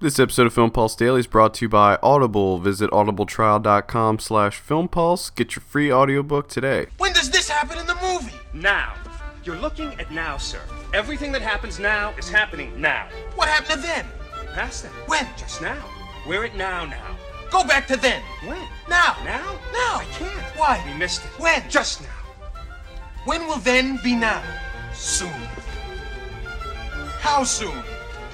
This episode of Film Pulse Daily is brought to you by Audible. Visit audibletrial.com slash filmpulse. Get your free audiobook today. When does this happen in the movie? Now. You're looking at now, sir. Everything that happens now is happening now. What happened to then? Past that. When? Just now. We're at now now. Go back to then. When? Now. Now? Now. I can't. Why? We missed it. When? Just now. When will then be now? Soon. How soon?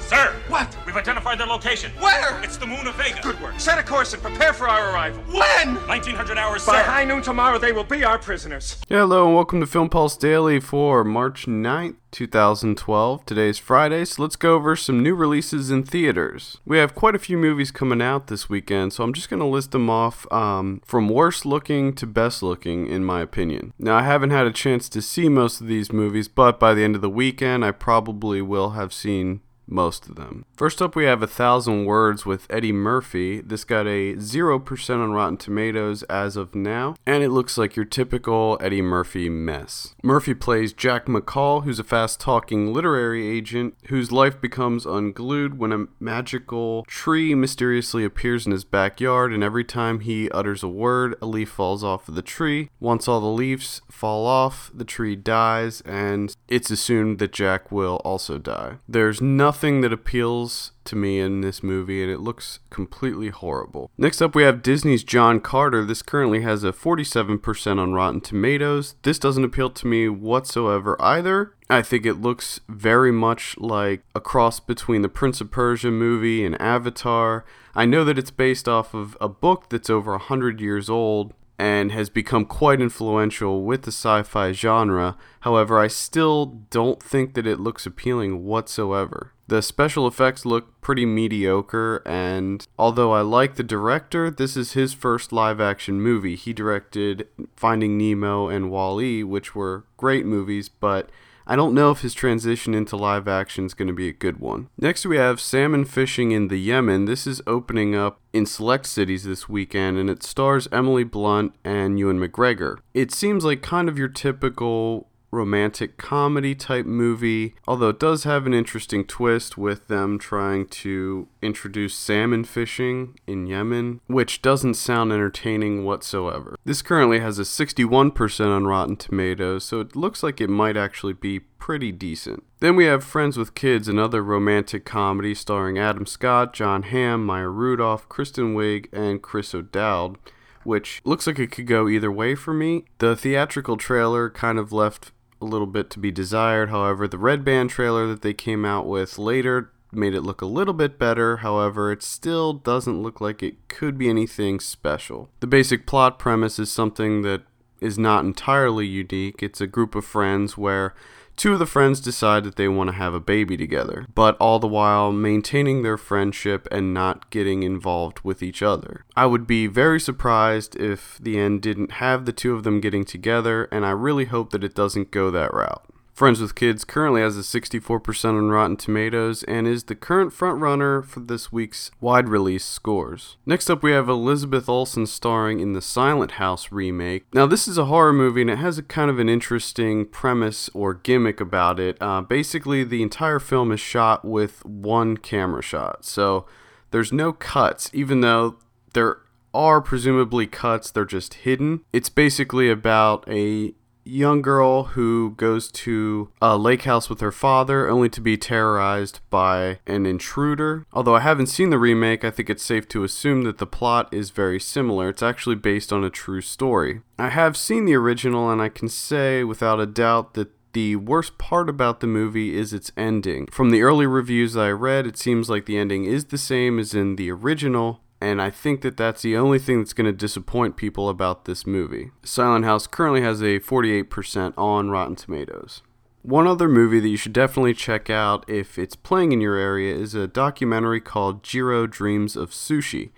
Sir! What? We've identified their location. Where? It's the moon of Vega. Good work. Set a course and prepare for our arrival. When? 1900 hours, By sir. high noon tomorrow, they will be our prisoners. Yeah, hello and welcome to Film Pulse Daily for March 9th, 2012. Today's Friday, so let's go over some new releases in theaters. We have quite a few movies coming out this weekend, so I'm just going to list them off um, from worst looking to best looking, in my opinion. Now, I haven't had a chance to see most of these movies, but by the end of the weekend, I probably will have seen most of them. First up, we have A Thousand Words with Eddie Murphy. This got a 0% on Rotten Tomatoes as of now, and it looks like your typical Eddie Murphy mess. Murphy plays Jack McCall, who's a fast talking literary agent whose life becomes unglued when a magical tree mysteriously appears in his backyard, and every time he utters a word, a leaf falls off of the tree. Once all the leaves fall off, the tree dies, and it's assumed that Jack will also die. There's nothing that appeals to me in this movie, and it looks completely horrible. Next up, we have Disney's John Carter. This currently has a 47% on Rotten Tomatoes. This doesn't appeal to me whatsoever either. I think it looks very much like a cross between the Prince of Persia movie and Avatar. I know that it's based off of a book that's over 100 years old, and has become quite influential with the sci fi genre. However, I still don't think that it looks appealing whatsoever. The special effects look pretty mediocre, and although I like the director, this is his first live action movie. He directed Finding Nemo and Wall-E, which were great movies, but I don't know if his transition into live action is going to be a good one. Next, we have Salmon Fishing in the Yemen. This is opening up in select cities this weekend, and it stars Emily Blunt and Ewan McGregor. It seems like kind of your typical romantic comedy type movie, although it does have an interesting twist with them trying to introduce salmon fishing in Yemen, which doesn't sound entertaining whatsoever. This currently has a 61% on Rotten Tomatoes, so it looks like it might actually be pretty decent. Then we have Friends with Kids, another romantic comedy starring Adam Scott, Jon Hamm, Maya Rudolph, Kristen Wiig, and Chris O'Dowd which looks like it could go either way for me. The theatrical trailer kind of left a little bit to be desired. However, the Red Band trailer that they came out with later made it look a little bit better. However, it still doesn't look like it could be anything special. The basic plot premise is something that is not entirely unique. It's a group of friends where two of the friends decide that they want to have a baby together, but all the while maintaining their friendship and not getting involved with each other. I would be very surprised if the end didn't have the two of them getting together, and I really hope that it doesn't go that route. Friends with Kids currently has a 64% on Rotten Tomatoes and is the current frontrunner for this week's wide release scores. Next up, we have Elizabeth Olsen starring in the Silent House remake. Now, this is a horror movie and it has a kind of an interesting premise or gimmick about it. Uh, basically, the entire film is shot with one camera shot, so there's no cuts, even though there are presumably cuts, they're just hidden. It's basically about a young girl who goes to a lake house with her father only to be terrorized by an intruder. Although I haven't seen the remake, I think it's safe to assume that the plot is very similar. It's actually based on a true story. I have seen the original and I can say without a doubt that the worst part about the movie is its ending. From the early reviews I read, it seems like the ending is the same as in the original, and I think that that's the only thing that's going to disappoint people about this movie. Silent House currently has a 48% on Rotten Tomatoes. One other movie that you should definitely check out if it's playing in your area is a documentary called Jiro Dreams of Sushi.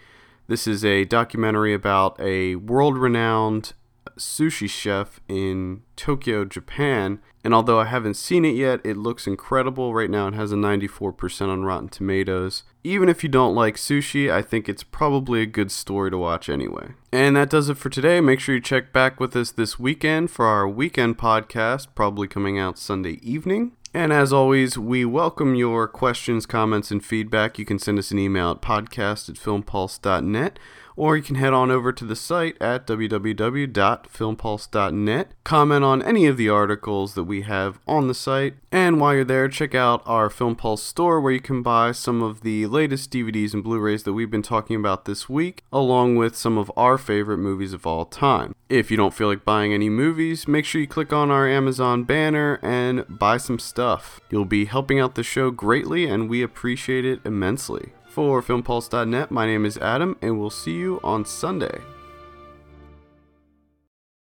This is a documentary about a world renowned sushi chef in Tokyo, Japan. And although I haven't seen it yet, it looks incredible. Right now, it has a 94% on Rotten Tomatoes. Even if you don't like sushi, I think it's probably a good story to watch anyway. And that does it for today. Make sure you check back with us this weekend for our weekend podcast, probably coming out Sunday evening. And as always, we welcome your questions, comments, and feedback. You can send us an email at podcast at filmpulse.net or you can head on over to the site at www.filmpulse.net, comment on any of the articles that we have on the site, and while you're there, check out our Film Pulse store where you can buy some of the latest DVDs and Blu rays that we've been talking about this week, along with some of our favorite movies of all time. If you don't feel like buying any movies, make sure you click on our Amazon banner and buy some stuff. You'll be helping out the show greatly, and we appreciate it immensely. For FilmPulse.net, my name is Adam, and we'll see you on Sunday.